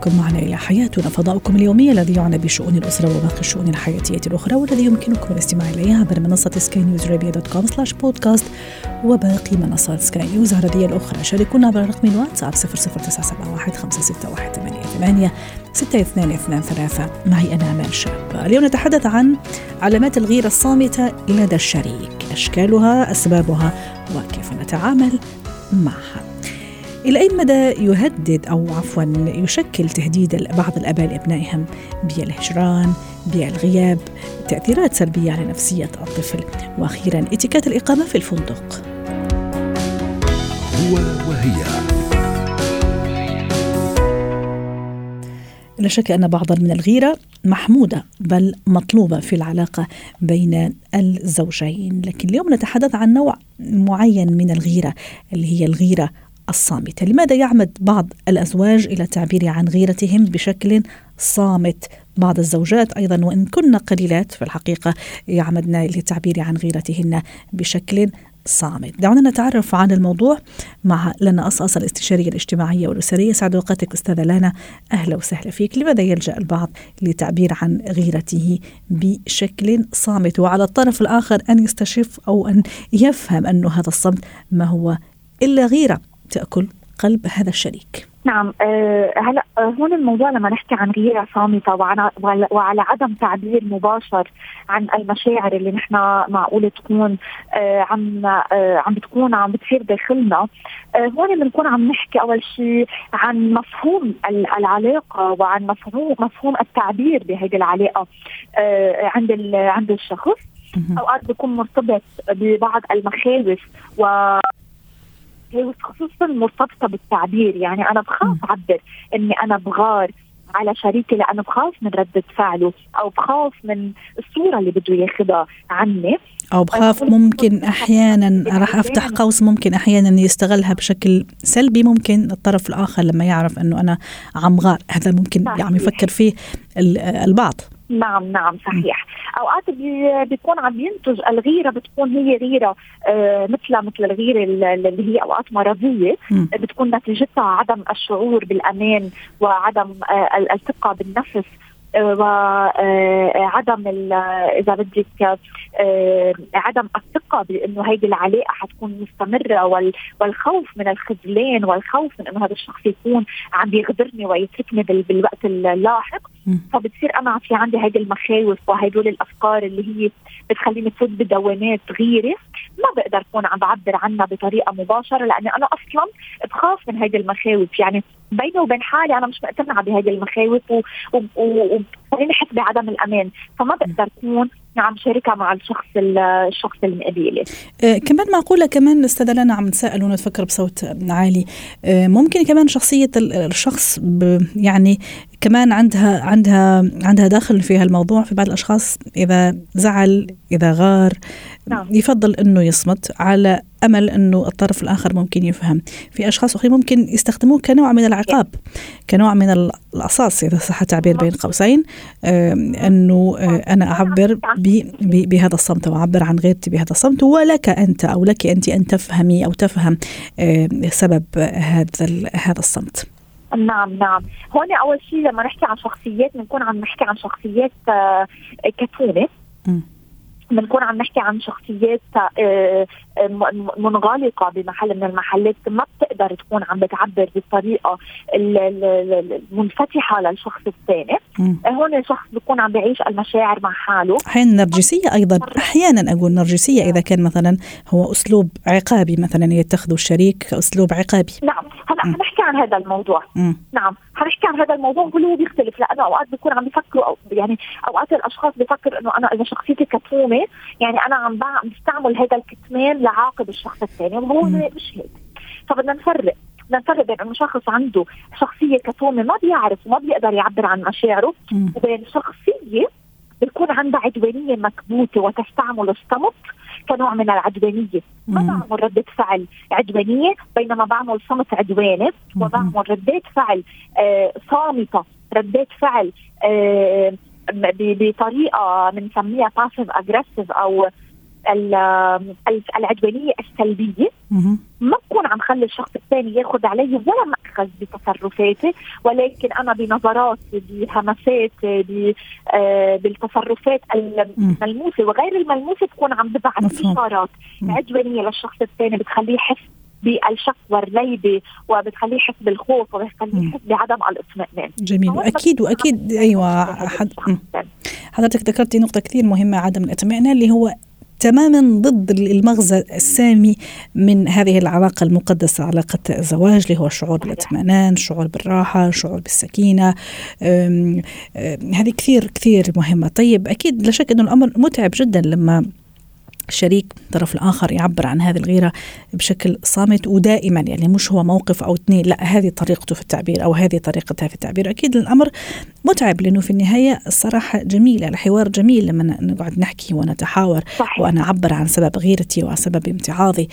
بكم معنا إلى حياتنا فضاؤكم اليومي الذي يعنى بشؤون الأسرة وباقي الشؤون الحياتية الأخرى والذي يمكنكم الاستماع اليه عبر منصة سكاي نيوز عربيه dot com slash podcast وباقي منصات سكاي نيوز العربية الأخرى. شاركونا عبر رقم الواتساب 00971 561 88 6223 معي أنا أمال شاب. اليوم نتحدث عن علامات الغيره الصامتة لدى الشريك. أشكالها أسبابها وكيف نتعامل معها. إلى أي مدى يهدد أو عفوا يشكل تهديد بعض الآباء لأبنائهم؟ بالهجران بالغياب تأثيرات سلبية على نفسية الطفل. وأخيرا اتكات الإقامة في الفندق. هو وهي. لا شك أن بعضا من الغيرة محمودة بل مطلوبة في العلاقة بين الزوجين. لكن اليوم نتحدث عن نوع معين من الغيرة اللي هي الغيرة الصامتة لماذا يعمد بعض الأزواج إلى التعبير عن غيرتهم بشكل صامت؟ بعض الزوجات أيضا وإن كن قليلات في الحقيقة يعمدن للتعبير عن غيرتهن بشكل صامت. دعونا نتعرف عن الموضوع مع لنا أصأص الاستشارية الاجتماعية والأسرية. سعد أوقاتك أستاذة لانا. أهلا وسهلا فيك. لماذا يلجأ البعض للتعبير عن غيرته بشكل صامت؟ وعلى الطرف الآخر أن يستشف أو أن يفهم أن هذا الصمت ما هو إلا غيرة. تأكل قلب هذا الشريك. نعم أه هلا هون الموضوع لما نحكي عن غيرة صامتة وعن وعلى عدم تعبير مباشر عن المشاعر اللي نحن معقولة تكون أه عم أه عم بتكون عم بتصير داخلنا. أه هون بنكون عم نحكي أول شيء عن مفهوم العلاقة وعن مفهوم مفهوم التعبير بهذه العلاقة أه عند عند الشخص. أوقات بيكون مرتبط ببعض المخاوف و خصوصا مرتبطة بالتعبير. يعني أنا بخاف أعبر إني أنا بغار على شريكي لأنه بخاف من ردة فعله أو بخاف من الصورة اللي بده ياخذها عني. أو بخاف ممكن أحيانا راح أفتح قوس ممكن أحيانا يستغلها بشكل سلبي ممكن الطرف الآخر لما يعرف إنه أنا عم غار. هذا ممكن عم يعني يفكر فيه البعض. نعم نعم صحيح. أوقات بي بيكون عم ينتج الغيرة بتكون هي غيرة آه مثل مثل الغيرة اللي هي أوقات مرضية. م. بتكون نتيجتها عدم الشعور بالأمان وعدم آه الثقة بالنفس. وعدم إذا بدك عدم الثقة بأنه هيدي العلاقة حتكون مستمرة والخوف من الخذلان والخوف من إنه هذا الشخص يكون عم يغدرني ويتركني بالوقت اللاحق. فبتصير أنا في عندي هيدي المخاوف وهدول الأفكار اللي هي بتخليني فوت بدوامات غيره ما بقدر أكون عم بعبر عنها بطريقة مباشرة لأني أنا أصلا بخاف من هيدي المخاوف. يعني بيني وبين حالي أنا مش مقتنعة بهذه المخاوف وخليني احس بعدم الأمان. فما بقدر أكون عم شاركها مع الشخص الشخص المقابلي آه كمان معقولة كمان أستاذة لنا عم نتساءل ونتفكر بصوت عالي. آه ممكن كمان شخصية الشخص يعني كمان عندها عندها عندها داخل في هالموضوع في بعض الأشخاص إذا زعل إذا غار نعم. يفضل إنه يصمت على أمل إنه الطرف الآخر ممكن يفهم. في أشخاص أخرين ممكن يستخدموه كنوع من العقاب كنوع من القصاص إذا صح التعبير بين قوسين آه، إنه آه، أنا أعبر بهذا الصمت أو أعبر عن غيرتي بهذا الصمت ولك أنت أو لك أنت أن تفهمي أو تفهم آه، سبب هذا هذا الصمت. نعم نعم هون أول شيء لما نحكي عن شخصيات بنكون عم نحكي عن شخصيات آه، كتومه مم. بنكون عم نحكي عن شخصيات آه، آه، م- بمحلقه بمحل من المحلات ما بتقدر تكون عم بتعبر بالطريقة ال- ال- ال- المنفتحة للشخص الثاني. مم. هون شخص بيكون عم بيعيش المشاعر مع حاله. أحيانا نرجسية أيضا. أحيانا أقول نرجسية إذا كان مثلا هو أسلوب عقابي مثلا يتخذه الشريك كاسلوب عقابي. نعم. هلا حنحكي عن هذا الموضوع. مم. نعم. حنحكي عن هذا الموضوع هو بيختلف. لأنه أوقات بيكون عم بيفكروا أو يعني أوقات الأشخاص بيفكر إنه أنا إذا شخصيتي كتومة يعني أنا عم بستعمل هذا الكتمان لعاقب الشخص الثاني وهو. مش هيك فبدنا نفرق بدنا نفرق بين إنه شخص عنده شخصية كتومة ما بيعرف وما بيقدر يعبر عن مشاعره. وبين شخصية بيكون عندها عدوانية مكبوتة وتستعمل الصمت كنوع من العدوانية، ما. بعمل ردة فعل عدوانية بينما بعمل صمت عدواني. وبعمل ردات فعل آه صامتة، ردات فعل آه بطريقة بنسميها passive aggressive أو العدوانية السلبية. ما بكون عم خلي الشخص الثاني ياخذ علي ولا مأخذ بتصرفاتي ولكن أنا بنظراتي بهمساتي ب- آه، بالتصرفات الملموسة وغير الملموسة بكون عم ببعث. إشارات. عدوانية للشخص الثاني بتخليه يحس بالشك والريبة وبتخليه يحس بالخوف وبتخليه. يحس بعدم الاطمئنان جميل واكيد وأكيد أيوه حد. حضرتك ذكرتي نقطة كثير مهمة عدم الاطمئنان اللي هو تماما ضد المغزى السامي من هذه العلاقة المقدسة علاقة الزواج اللي هو الشعور بالاطمئنان الشعور بالراحة الشعور بالسكينة. هذه كثير كثير مهمة. طيب أكيد لا شك أنه الأمر متعب جدا لما الشريك الطرف الآخر يعبر عن هذه الغيرة بشكل صامت ودائما. يعني مش هو موقف أو اثنين لا هذه طريقته في التعبير أو هذه طريقتها في التعبير. أكيد الأمر متعب لأنه في النهاية الصراحة جميلة الحوار جميل لما نقعد نحكي ونتحاور صحيح. وأنا أعبر عن سبب غيرتي وعن سبب امتعاضي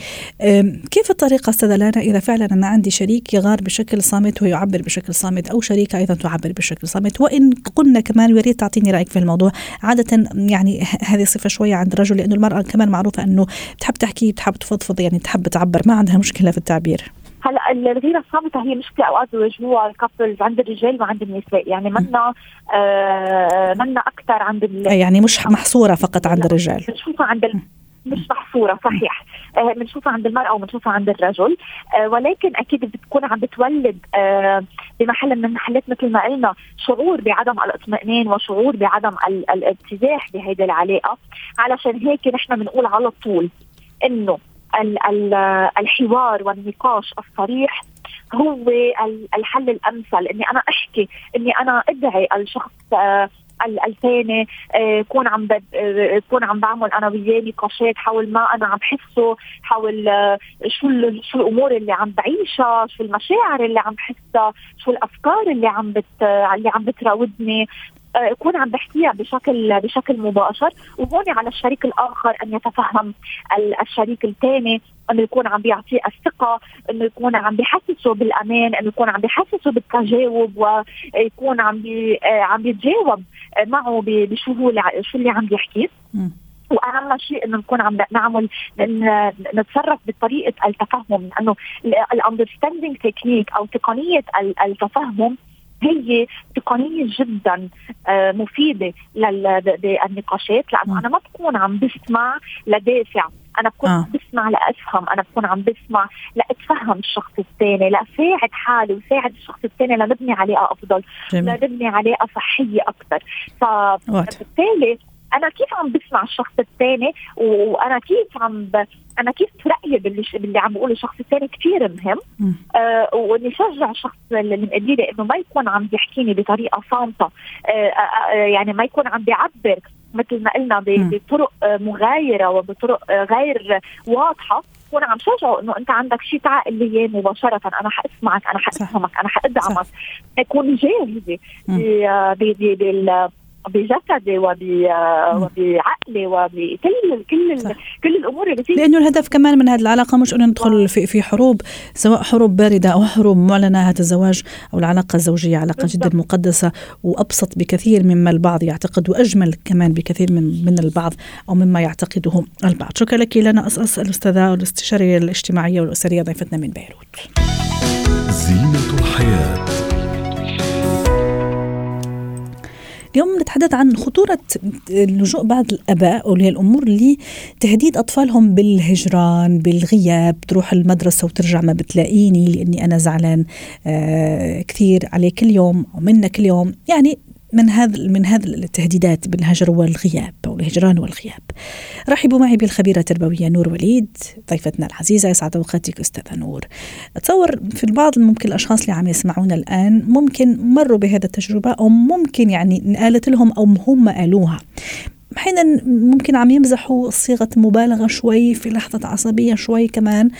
كيف الطريقة أستاذة لانا؟ إذا فعلا أنا عندي شريك يغار بشكل صامت ويعبر بشكل صامت أو شريكة أيضا تعبر بشكل صامت. وإن قلنا كمان ويا ريت تعطيني رأيك في الموضوع. عادة يعني هذه صفة شوية عند الرجل لأنه المرأة كمان معروفة أنه بتحب تحكي بتحب تفضفض يعني تحب تعبر. ما عندها مشكلة في التعبير. هلأ الغيره الصامتة هي مشكله اوقات بيواجهوها الكابلز عند الرجال وعند النساء. يعني منا آه منا أكثر عند ال- يعني مش محصورة فقط عند الرجال. بنشوفها عند ال... مش محصورة صحيح. آه، بنشوفها عند المرأة وبنشوفها عند الرجل. آه، ولكن أكيد بتكون عم بتولد آه، بمحل من المحلات مثل ما قلنا شعور بعدم الاطمئنان وشعور بعدم ال- الارتياح بهيدي العلاقة. علشان هيك نحن بنقول على طول إنه ال- ال- الحوار والنقاش الصريح هو ال- الحل الأمثل. إني أنا أحكي إني أنا أدعي الشخص آه، ال- الثاني آه، كون عم بد... آه، كون عم بعمل أنا وياه نقاشات حول ما أنا عم بحسه حول آه، شو. شو الأمور اللي عم بعيشها شو المشاعر اللي عم بحسها شو الأفكار اللي عم بت... اللي عم بتراودني آه، اكون عم بحكيها بشكل بشكل مباشر وهون على الشريك الآخر أن يتفهم ال- الشريك الثاني إنه يكون عم بيعطيه الثقة إنه يكون عم بيحسسه بالأمان إنه يكون عم بيحسسه بالتجاوب ويكون عم بي آه، عم بيتجاوب آه، معه بشو هو شو اللي عم بيحكيه مم. وأهم شيء إنه نكون عم نعمل نتصرف بطريقة التفهم لأنه ال understanding technique أو تقنية ال- التفهم هي تقنية جدا آه، مفيدة لل- ب- بالنقاشات مم. لأنه أنا ما بكون عم بسمع لدافع أنا بكون آه. بسمع لأفهم أنا بكون عم بسمع لأتفهم الشخص الثاني لأساعد حالي وساعد الشخص الثاني لنبني علاقه أفضل جميل لنبني علاقه صحيه أكثر. فبالتالي أنا كيف عم بسمع الشخص الثاني؟ وأنا كيف عم ب... أنا كيف رأيي باللي, باللي عم بقوله الشخص الثاني كثير مهم. آه وإني شجع الشخص اللي قبيلي إنه ما يكون عم بيحكيني بطريقة صامتة. آه آه آه، يعني ما يكون عم بيعبر مثل ما قلنا بطرق مغايرة وبطرق غير واضحة. بكون عم شجعه إنه أنت عندك شيء تعقل لي اياه مباشرة. أنا حأسمعك أنا حأفهمك أنا حأدعمك. يكون جاهزة بجسدي وبعقلي وبكل كل صح. كل الأمور اللي فيه لأنه الهدف كمان من هذه العلاقة مش إنه ندخل في في حروب سواء حروب باردة أو حروب معلنة هذا الزواج أو العلاقة الزوجية علاقة جدا مقدسة وأبسط بكثير مما البعض يعتقد وأجمل كمان بكثير من من البعض أو مما يعتقده البعض. شكرا لك لنا أسأل الأستاذة الاستشاريه الاجتماعية والأسرية ضيفتنا من بيروت. زينة الحياة. اليوم نتحدث عن خطورة لجوء بعض الآباء أولياء الأمور لتهديد أطفالهم بالهجران بالغياب تروح المدرسة وترجع ما بتلاقيني لأني أنا زعلان آه كثير عليك اليوم ومنك اليوم. يعني من هذا من هذه التهديدات بالهجر والغياب أو الهجران والغياب. رحبوا معي بالخبيرة التربوية نور وليد ضيفتنا العزيزة يسعد أوقاتك أستاذة نور. أتصور في البعض ممكن الأشخاص اللي عم يسمعونا الآن ممكن مروا بهذا التجربة أو ممكن يعني قالت لهم أو هم قالوها. أحيانا ممكن عم يمزحوا صيغة مبالغة شوي في لحظة عصبية شوي كمان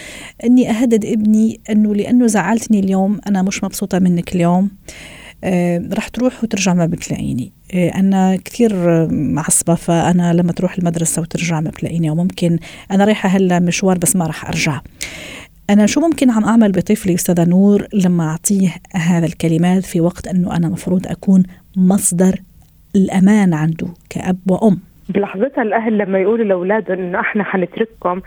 إني أهدد ابني إنه لأنه زعلتني اليوم أنا مش مبسوطة منك اليوم آه رح تروح وترجع ما بتلاقيني. آه أنا كثير معصبة فأنا لما تروح المدرسة وترجع ما بتلاقيني وممكن أنا رايحة هلا مشوار بس ما رح أرجع. أنا شو ممكن عم أعمل بطفلي أستاذة نور لما أعطيه هذا الكلمات في وقت أنه أنا مفروض أكون مصدر الأمان عنده كأب وأم؟ بلحظتها الأهل لما يقولوا لأولادهم إنه إحنا حنترككم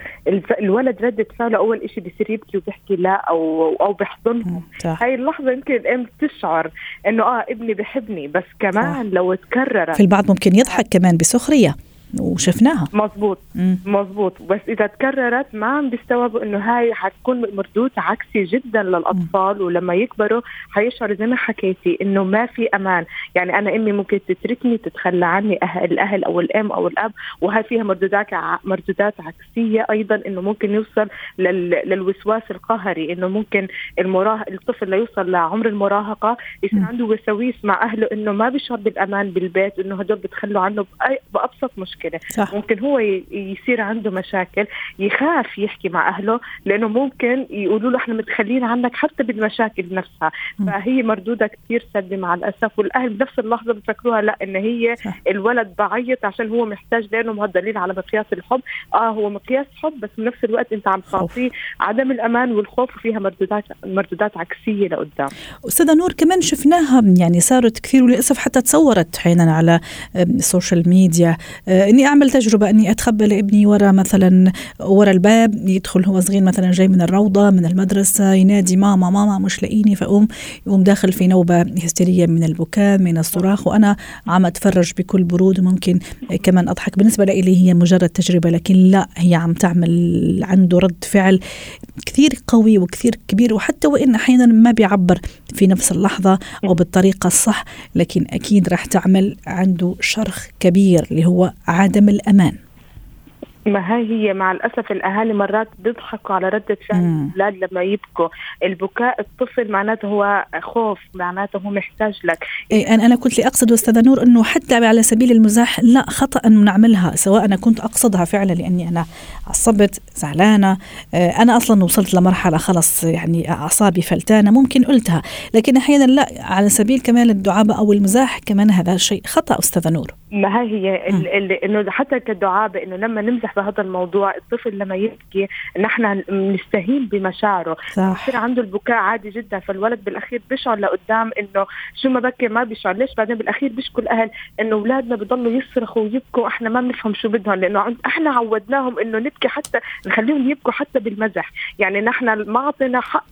الولد ردة فعله اول شيء بصير يبكي وبيحكي لا أو أو بيحضنهم. هاي اللحظة يمكن الام تشعر إنه آه ابني بحبني بس كمان صح. لو تكررت في البعض ممكن يضحك كمان بسخرية. وشفناها. مزبوط مم. مزبوط بس إذا تكررت ما عم بيستوعبوا إنه هاي حتكون مردود عكسي جدا للأطفال مم. ولما يكبروا حيشعروا زي ما حكيتي إنه ما في أمان. يعني أنا أمي ممكن تتركني تتخلى عني أهل الأهل أو الأم أو الأب وهي فيها مردودات مردودات عكسية أيضا إنه ممكن يوصل لل... للوسواس القهري إنه ممكن المراهق الطفل ليوصل لعمر المراهقة يصير عنده وساويس مع أهله إنه ما بيشعر بالأمان بالبيت إنه هدول بتخلوا عنه بأبسط مشكلة. مشكله صح. ممكن هو يصير عنده مشاكل يخاف يحكي مع أهله لأنه ممكن يقولوا له إحنا متخلين عنك حتى بالمشاكل نفسها م. فهي مردودها كثير سلبي مع الأسف والأهل بنفس اللحظة بفكروها لا إن هي صح. الولد بعيط عشان هو محتاج لأنه هذا دليل على مقياس الحب آه هو مقياس حب بس بنفس الوقت أنت عم تعطيه عدم الأمان والخوف وفيها مردودات مردودات عكسية لقدام أستاذة نور كمان شفناها يعني صارت كثير وللأسف حتى تصورت أحيانا على ال social media آه، اني اعمل تجربة اني اتخبى لابني ورا مثلا ورا الباب يدخل هو صغير مثلا جاي من الروضة من المدرسة ينادي ماما ماما مش لاقيني فأقوم يقوم داخل في نوبة هستيرية من البكاء من الصراخ وأنا عم أتفرج بكل برود وممكن كمان أضحك. بالنسبة لي هي مجرد تجربة لكن لا هي عم تعمل عنده رد فعل كثير قوي وكثير كبير وحتى وإن أحيانا ما بيعبر في نفس اللحظة أو بالطريقة الصح لكن أكيد راح تعمل عنده شرخ كبير اللي هو عدم الأمان. ما هي هي مع الأسف الأهالي مرات بيضحكوا على ردة فعل الأولاد لما يبكوا. البكاء الطفل معناته هو خوف معناته هو محتاج لك. إيه أنا أنا كنت لي أقصد أستاذة نور إنه حتى على سبيل المزاح لا خطأ انه نعملها سواء أنا كنت أقصدها فعلا لأني أنا عصبت زعلانة. آه، أنا أصلا وصلت لمرحلة خلص يعني أعصابي فلتانة ممكن قلتها. لكن أحيانا لا على سبيل كمان الدعابة أو المزاح كمان هذا شيء خطأ أستاذة نور. ما هي هي إنه حتى كدعابه انه لما نمزح بهذا الموضوع الطفل لما يبكي نحن نستهين بمشاعره. يصير عنده البكاء عادي جدا فالولد بالأخير بيشعر لقدام إنه شو ما بكي ما بيشعر. ليش بعدين بالأخير بيشكوا الاهل إنه أولادنا بضلوا يصرخوا ويبكوا إحنا ما بنفهم شو بدهم؟ لأنه إحنا عودناهم إنه نبكي حتى نخليهم يبكوا حتى بالمزح. يعني نحن ما اعطينا حق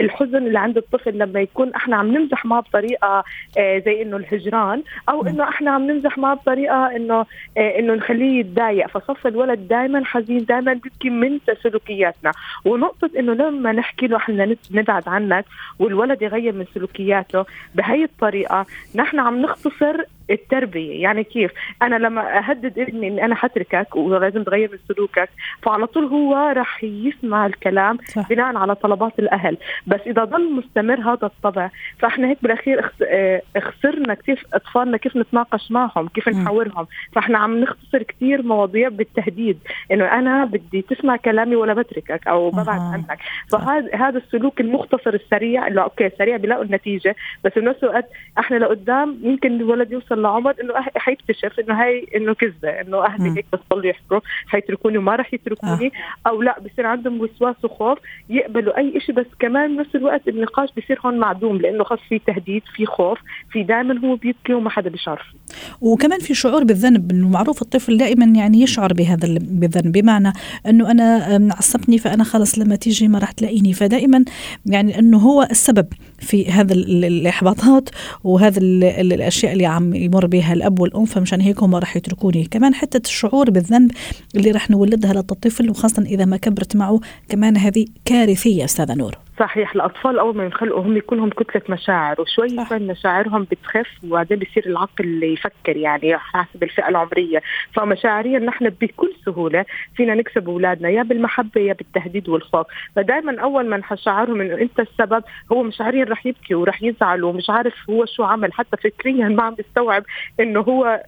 الحزن اللي عند الطفل لما يكون إحنا عم نمزح معه بطريقة آه، زي إنه الهجران أو إنه إحنا عم نمزح بطريقه إنه آه، إنه نخليه يتضايق. فصف الولد دائما حزين دائما بيبكي من سلوكياتنا. ونقطة إنه لما نحكي له إحنا نبعد عنك والولد يغير من سلوكياته بهي الطريقة نحن عم نختصر التربية. يعني كيف؟ أنا لما أهدد ابني إني أنا حتركك ولازم تغير من سلوكك فعلى طول هو راح يسمع الكلام صح. بناء على طلبات الأهل. بس إذا ضل مستمر هذا الطبع فإحنا هيك بالأخير آه، خسرنا كيف أطفالنا كيف نتناقش معهم كيف نحاورهم. فإحنا عم نختصر كثير مواضيع بالتهديد. إنه أنا بدي تسمع كلامي ولا بتركك أو ببعد آه. عنك. فهذا هذا السلوك المختصر السريع اللي أوكي سريع بيلاقوا النتيجة. بس بنفس الوقت إحنا لقدام يمكن الولد يوصل لعمر إنه حيكتشف إنه هي إنه كذبة إنه أهلي هيك بس ضلوا يحكوا حيتركوني وما راح يتركوني آه. أو لا بصير عندهم وسواس وخوف يقبلوا أي شيء بس كمان بنفس الوقت النقاش بصير هون معدوم لأنه خلص في تهديد في خوف في دائما هو بيبكي وما حدا بيشعر. وكمان في شعور بالذنب إنه معروف الطفل دائما يعني يشعر بهذا بالذنب بمعنى إنه أنا عصبني فأنا خلص لما تيجي ما راح تلاقيني. فدائما يعني إنه هو السبب في هذا الإحباطات وهذا الأشياء اللي عم يمر بها الأب والأم فمشان هيك هم راح يتركوني. كمان حتة الشعور بالذنب اللي راح نولدها للطفل وخاصة إذا ما كبرت معه كمان هذه كارثية أستاذة نور. صحيح الأطفال أول ما ينخلقوا هم يكون لهم كتلة مشاعر وشوي شوي مشاعرهم بتخف وبعدين بصير العقل يفكر يعني حسب الفئة العمرية. فمشاعريا نحن بكل سهولة فينا نكسب أولادنا يا بالمحبة يا بالتهديد والخوف. فدائما أول ما نشعرهم إنه أنت السبب هو مشاعريا رح يبكي ورح يزعل ومش عارف هو شو عمل حتى فكريا ما عم بيستوعب إنه هو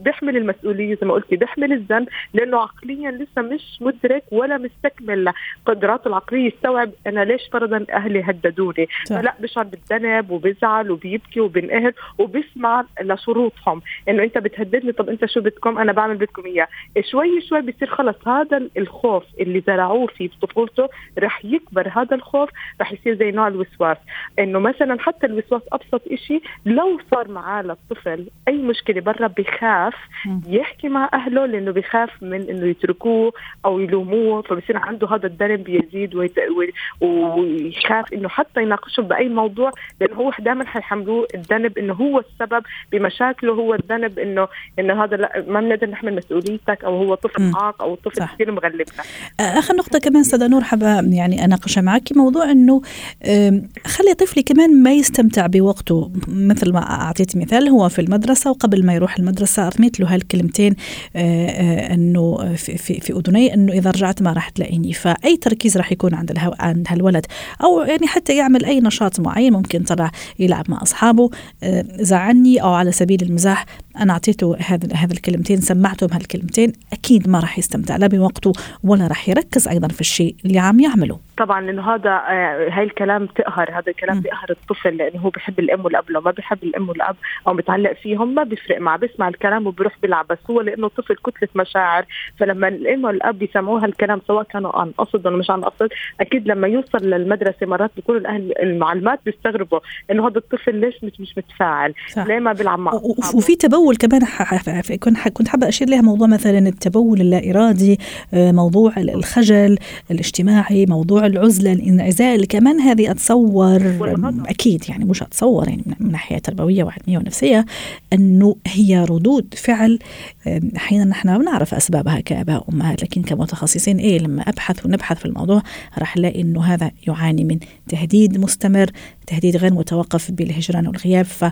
بيحمل المسؤولية زي ما قلتي بيحمل الذنب لأنه عقليا لسه مش مدرك ولا مستكمل قدراته العقلية يستوعب أنا ليش فرضا أهلي هددوني. فلا بشعر بالذنب وبيزعل وبيبكي وبينقهر وبيسمع لشروطهم. إنه أنت بتهددني طب أنت شو بدكم؟ أنا بعمل بدكم إياه. شوي شوي بصير خلص هذا الخوف اللي زرعوه في طفولته رح يكبر هذا الخوف رح يصير زي نوع الوسواس. إنه مثلا حتى الوسواس أبسط شيء لو صار معاه للطفل أي مشكلة برا بخاف يحكي مع أهله لأنه بخاف من إنه يتركوه أو يلوموه فبصير عنده هذا الذنب بيزيد ويت... ويخاف إنه حتى يناقشهم بأي موضوع لأنه هو دائما حيحملوه الذنب إنه هو السبب بمشاكله هو الذنب انه إنه هذا لا ما بنقدر نحمل مسؤوليتك أو هو طفل عاق أو طفل كثير مغلبنا. آخر نقطة كمان استاذه نور حابة يعني أناقشها معك. موضوع إنه خلي طفلي كمان ما يستمتع بوقته. مثل ما أعطيت مثال هو في المدرسة وقبل ما يروح المدرسة المدرسة رميت له هالكلمتين آه، آه، إنه في, في, أذني إنه إذا رجعت ما راح تلاقيني. فأي تركيز راح يكون عند عند هالولد. أو يعني حتى يعمل أي نشاط معين ممكن طلع يلعب مع أصحابه آه، زعلني أو على سبيل المزاح أنا أعطيته هذا هذا الكلمتين سمعته بهالكلمتين أكيد ما راح يستمتع لا بوقته ولا راح يركز أيضا في الشيء اللي عم يعمله طبعا إنه هذا هاي الكلام تقهر هذا الكلام بيقهر الطفل لأنه هو بحب الأم والأب لو ما بحب الأم والأب أو متعلق فيهم ما بيفرق معه بيسمع الكلام وبيروح بيلعب بس هو لأنه طفل كتلة مشاعر فلما الأم والأب بيسمعوه هالكلام سواء كانوا عن قصد ولا مش عن قصد أكيد لما يوصل للمدرسة مرات بيكونوا الأهل المعلمات بيستغربوا إنه هذا الطفل ليش مش مش متفاعل. ليه ما بيلعب مع وفي تبول كمان كنت حابة أشير لها موضوع مثلا التبول اللا ارادي آه، موضوع الخجل الاجتماعي موضوع العزلة الانعزال كمان هذه أتصور أكيد يعني مش أتصور يعني من ناحية تربوية وعلمية ونفسية أنه هي ردود فعل أحيانا نحن ما بنعرف أسبابها كآباء وأمهات لكن كمتخصصين إيه لما أبحث ونبحث في الموضوع راح ألاقي إنه هذا يعاني من تهديد مستمر تهديد غير متوقف بالهجران والغياب ف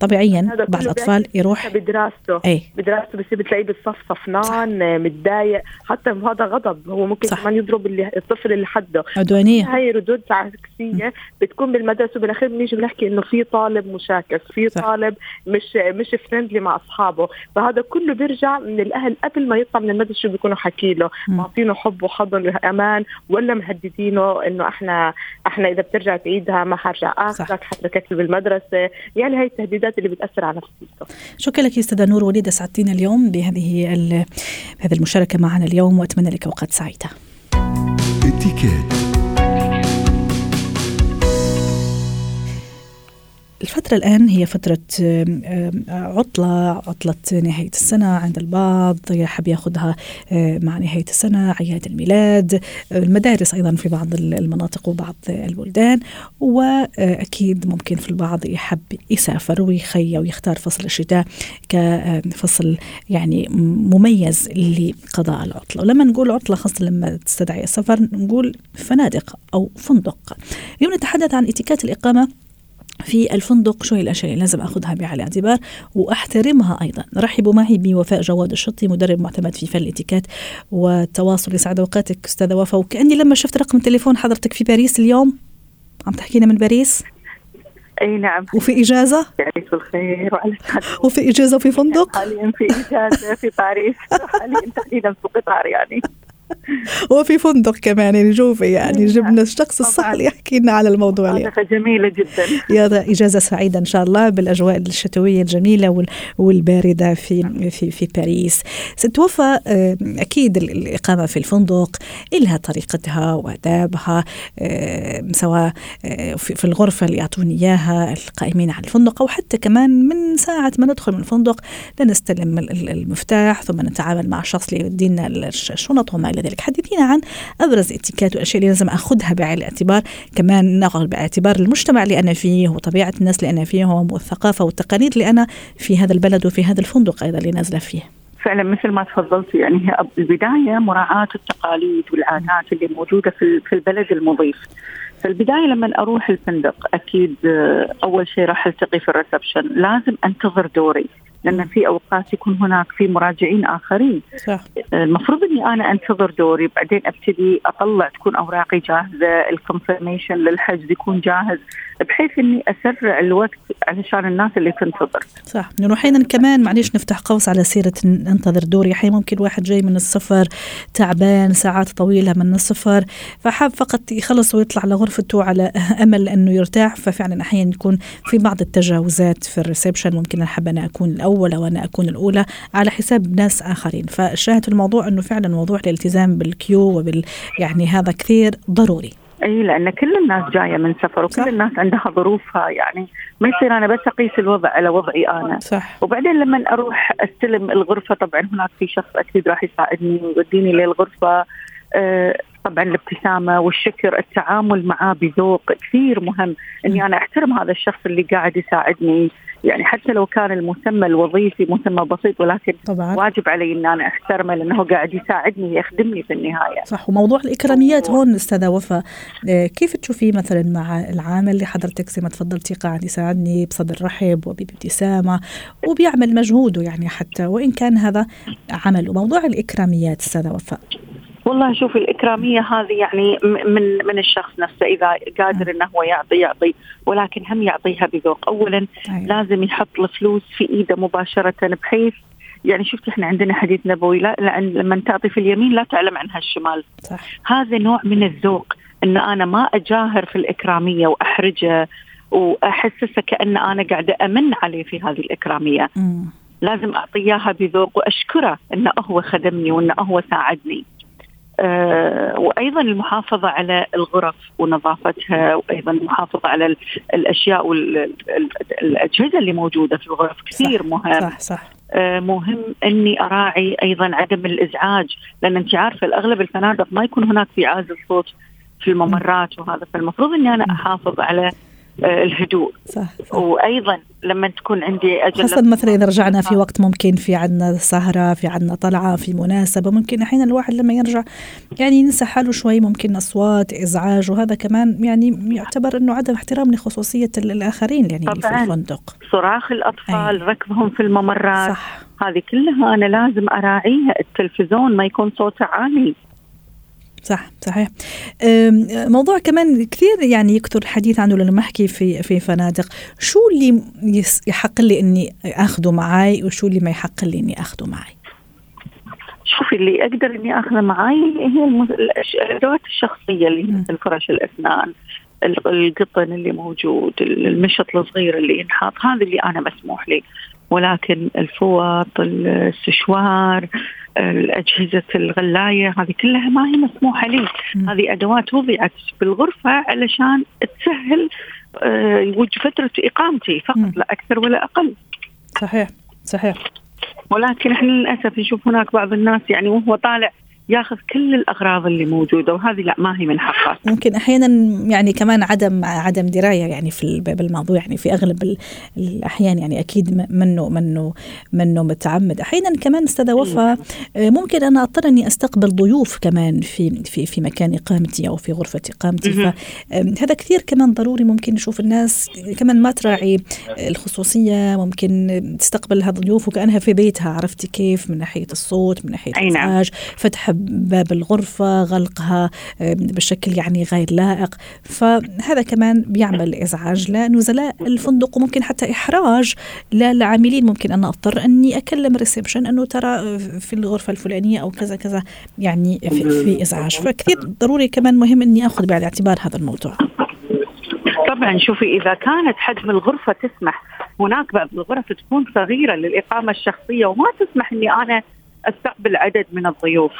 طبيعيا بعض الأطفال يروح بدراسته. اي بدراسته بصير بتلاقيه بالصف صفنان متضايق. حتى هذا غضب. هو ممكن صح. كمان يضرب اللي الطفل اللي حده. عدوانية. هاي ردود عكسية بتكون بالمدرسة وبالأخير بنيجي بنحكي إنه في طالب مشاكس في صح. طالب مش مش فريندلي مع أصحابه. فهذا كله بيرجع من الأهل قبل ما يطلع من المدرسة شو بيكونوا حكي له. معطينه حب وحضن وأمان ولا مهددينه إنه إحنا إحنا إذا بترجع تعيدها ما حرجع اخذك حتركك بالمدرسة يعني هاي التهديدات اللي بتأثر على نفسيته شكرا لك أستاذة نور وليده سعدتينا اليوم بهذه هذه المشاركة معنا اليوم وأتمنى لك أوقات سعيدة. الفترة الآن هي فترة عطلة عطلة نهاية السنة عند البعض يحب ياخذها مع نهاية السنة أعياد الميلاد المدارس أيضا في بعض المناطق وبعض البلدان وأكيد ممكن في البعض يحب يسافر ويخير ويختار فصل الشتاء كفصل يعني مميز لقضاء العطلة. ولما نقول عطلة خاصة لما تستدعي السفر نقول فنادق أو فندق. اليوم نتحدث عن اتكات الإقامة. في الفندق شو هي الأشياء اللي لازم أخذها بعين الاعتبار وأحترمها أيضا. رحبوا معي بوفاء جواد الشطي مدرب معتمد في فن الإتيكيت والتواصل يسعد أوقاتك أستاذة وفاء. وكأني لما شفت رقم تليفون حضرتك في باريس اليوم عم تحكينا من باريس؟ أي نعم. وفي إجازة؟ يعيش بالخير وعلى وفي إجازة وفي فندق؟ حاليا في إجازة في باريس حاليا تحديدا في قطار يعني. وفي فندق كمان يعني شوفي يعني جبنا الشخص الصح اللي يحكي لنا على الموضوع اليوم. جميلة جدا. يا إجازة سعيدة إن شاء الله بالأجواء الشتوية الجميلة والباردة في في في باريس. ست وفاء آه، أكيد الإقامة في الفندق لها طريقتها وآدابها سواء في الغرفة اللي يعطوني إياها القائمين على الفندق أو حتى كمان من ساعة ما ندخل من الفندق لنستلم المفتاح ثم نتعامل مع الشخص اللي يدينا الشنط وما إلى ذلك. حدثينا عن أبرز الاتيكات والأشياء اللي لازم أخذها بعين الاعتبار. كمان ناخذ باعتبار المجتمع اللي أنا فيه وطبيعة الناس اللي أنا فيهم والثقافة والتقاليد اللي أنا في هذا البلد وفي هذا الفندق أيضا اللي نازلة فيه. فعلا مثل ما تفضلت يعني هي البداية مراعاة التقاليد والعادات اللي موجودة في في البلد المضيف. في البدايه لما أروح الفندق أكيد آه، أول شيء راح ألتقي في الريسبشن. لازم أنتظر دوري. لأن في أوقات يكون هناك في مراجعين آخرين. صح. المفروض إني أنا أنتظر دوري بعدين أبتدي أطلع تكون أوراقي جاهزة الكونفرميشن للحجز يكون جاهز بحيث إني أسرع الوقت علشان الناس اللي تنتظر. صح. انه أحيانا كمان معليش نفتح قوس على سيرة ننتظر دوري. أحيانا ممكن واحد جاي من السفر تعبان ساعات طويلة من السفر فحاب فقط يخلص ويطلع لغرفته على أمل إنه يرتاح. ففعلا أحيانا يكون في بعض التجاوزات في ال reception ممكن احب أنا أكون الأول. أو أنا أكون الأولى على حساب ناس آخرين. فالشاهد في الموضوع إنه فعلا موضوع الالتزام بال queue وبال يعني هذا كثير ضروري. إي لأن كل الناس جاية من سفر وكل صح. الناس عندها ظروفها يعني ما يصير أنا بس أقيس الوضع على وضعي أنا. صح. وبعدين لما أروح أستلم الغرفة طبعا هناك في شخص أكيد راح يساعدني ويوديني للغرفة. أه طبعا الابتسامة والشكر التعامل معاه بذوق كثير مهم. إني أنا أحترم هذا الشخص اللي قاعد يساعدني. يعني حتى لو كان المسمى الوظيفي مسمى بسيط ولكن طبعا. واجب علي ان أنا أحترمه لأنه قاعد يساعدني يخدمني في النهاية. صح وموضوع الإكراميات هون أستاذة وفاء آه، كيف تشوفيه مثلا مع العامل اللي حضرتك زي ما تفضلتي قاعد يساعدني بصدر رحب وبابتسامه وبيعمل مجهوده يعني حتى وإن كان هذا عمل وموضوع الإكراميات أستاذة وفاء. والله شوف الإكرامية هذه يعني من من الشخص نفسه إذا قادر أنه هو يعطي يعطي ولكن هم يعطيها بذوق أولا أيوة. لازم يحط الفلوس في إيده مباشرة بحيث يعني شفت إحنا عندنا حديث نبوي لا لما تعطي في اليمين لا تعلم عنها الشمال صح. هذا نوع من الذوق إن أنا ما أجاهر في الإكرامية وأحرجه وأحسسه كأن أنا قاعدة أمن عليه في هذه الإكرامية م. لازم اعطيها بذوق وأشكره إنه هو خدمني وإنه هو ساعدني وأيضا المحافظة على الغرف ونظافتها وأيضا المحافظة على الأشياء والاجهزه اللي موجودة في الغرف. كثير صح مهم. صح صح. آه، مهم إني أراعي أيضا عدم الإزعاج لأن أنت عارفة الأغلب الفنادق ما يكون هناك في عازل صوت في الممرات وهذا. فالمفروض إني أنا أحافظ على آه، الهدوء صح, صح. وأيضا لما تكون عندي أجل خاصة مثلا إذا رجعنا في وقت ممكن في عندنا سهرة في عندنا طلعة في مناسبة ممكن أحيانا الواحد لما يرجع يعني ينسى حاله شوي ممكن أصوات إزعاج وهذا كمان يعني يعتبر إنه عدم احترام لخصوصية الآخرين يعني اللي في الفندق صراخ الأطفال أي. ركضهم في الممرات صح. هذه كلها أنا لازم أراعيها التلفزيون ما يكون صوته عالي صح صحيح. موضوع كمان كثير يعني يكثر الحديث عنه لما أحكي في في فنادق. شو اللي يحق لي إني اخذه معي وشو اللي ما يحق لي إني اخذه معي شوفي اللي أقدر إني أخذه معي هي الأدوات الشخصية اللي مثل فرش الأسنان القطن اللي موجود المشط الصغير اللي ينحط هذا اللي أنا مسموح لي. ولكن الفوط السشوار الأجهزة الغلاية هذه كلها ما هي مسموحة لي. هذه أدوات وضعت بالغرفة علشان تسهل آه، فترة إقامتي فقط لا أكثر ولا أقل. صحيح صحيح. ولكن إحنا للأسف نشوف هناك بعض الناس يعني وهو طالع ياخذ كل الأغراض اللي موجودة وهذه لا ما هي من حقه ممكن أحيانا يعني كمان عدم عدم دراية يعني في بالموضوع يعني في أغلب الأحيان يعني أكيد منه منه منه متعمد. أحيانا كمان أستاذة وفاء آه، ممكن أنا أضطر أني أستقبل ضيوف كمان في في في مكان إقامتي أو في غرفة إقامتي. فهذا كثير كمان ضروري ممكن نشوف الناس كمان ما تراعي الخصوصية ممكن تستقبل هالضيوف وكأنها في بيتها عرفتي كيف؟ من ناحية الصوت من ناحية نعم. الازعاج فتح باب الغرفة غلقها بشكل يعني غير لائق. فهذا كمان بيعمل إزعاج لنزلاء الفندق وممكن حتى إحراج للعاملين. ممكن أنا أضطر أني أكلم ريسبشن أنه ترى في الغرفة الفلانية أو كذا كذا يعني في, في إزعاج. فكثير ضروري كمان مهم أني أخذ بعين الاعتبار هذا الموضوع. طبعا شوفي إذا كانت حجم الغرفة تسمح هناك بعض الغرف تكون صغيرة للإقامة الشخصية وما تسمح أني أنا أستقبل عدد من الضيوف.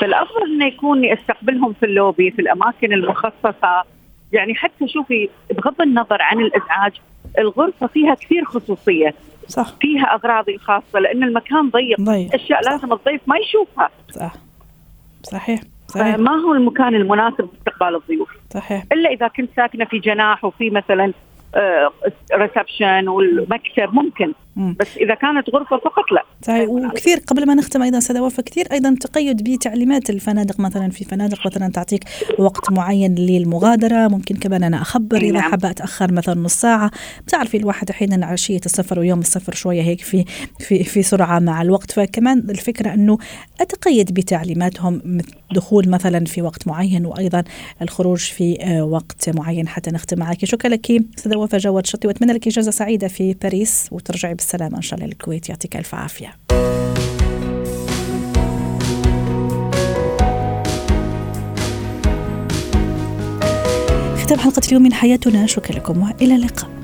فالأفضل إنه يكون استقبلهم في اللوبي في الأماكن المخصصة. يعني حتى شوفي بغض النظر عن الإزعاج الغرفة فيها كثير خصوصية. صح. فيها اغراضي الخاصه لأن المكان ضيق. ضيق. اشياء صح. لازم الضيف ما يشوفها. صح. صحيح. صحيح. ما هو المكان المناسب لاستقبال الضيوف. صحيح. إلا إذا كنت ساكنة في جناح وفي مثلا ريسبشن والمكتب ممكن. مم. بس إذا كانت غرفة فقط لا. صحيح. وكثير قبل ما نختم أيضا استاذه وفاء كثير أيضا تقيد بتعليمات الفنادق مثلا في فنادق مثلا تعطيك وقت معين للمغادرة ممكن كمان أنا أخبر إذا نعم. حابة أتأخر مثلا نص ساعة. بتعرفي الواحد أحيانا عشية السفر ويوم السفر شوية هيك في في في سرعة مع الوقت. فكمان الفكرة أنه أتقيد بتعليماتهم دخول مثلا في وقت معين وأيضا الخروج في آه، وقت معين حتى نختم معك. شكرا لك استاذه وفاء جواد شطي وأتمنى لك إجازة سعيدة في باريس وترجعي بالسلامه إن شاء الله للكويت يعطيك ألف عافية. ختام حلقة اليوم من حياتنا. شكرا لكم وإلى اللقاء.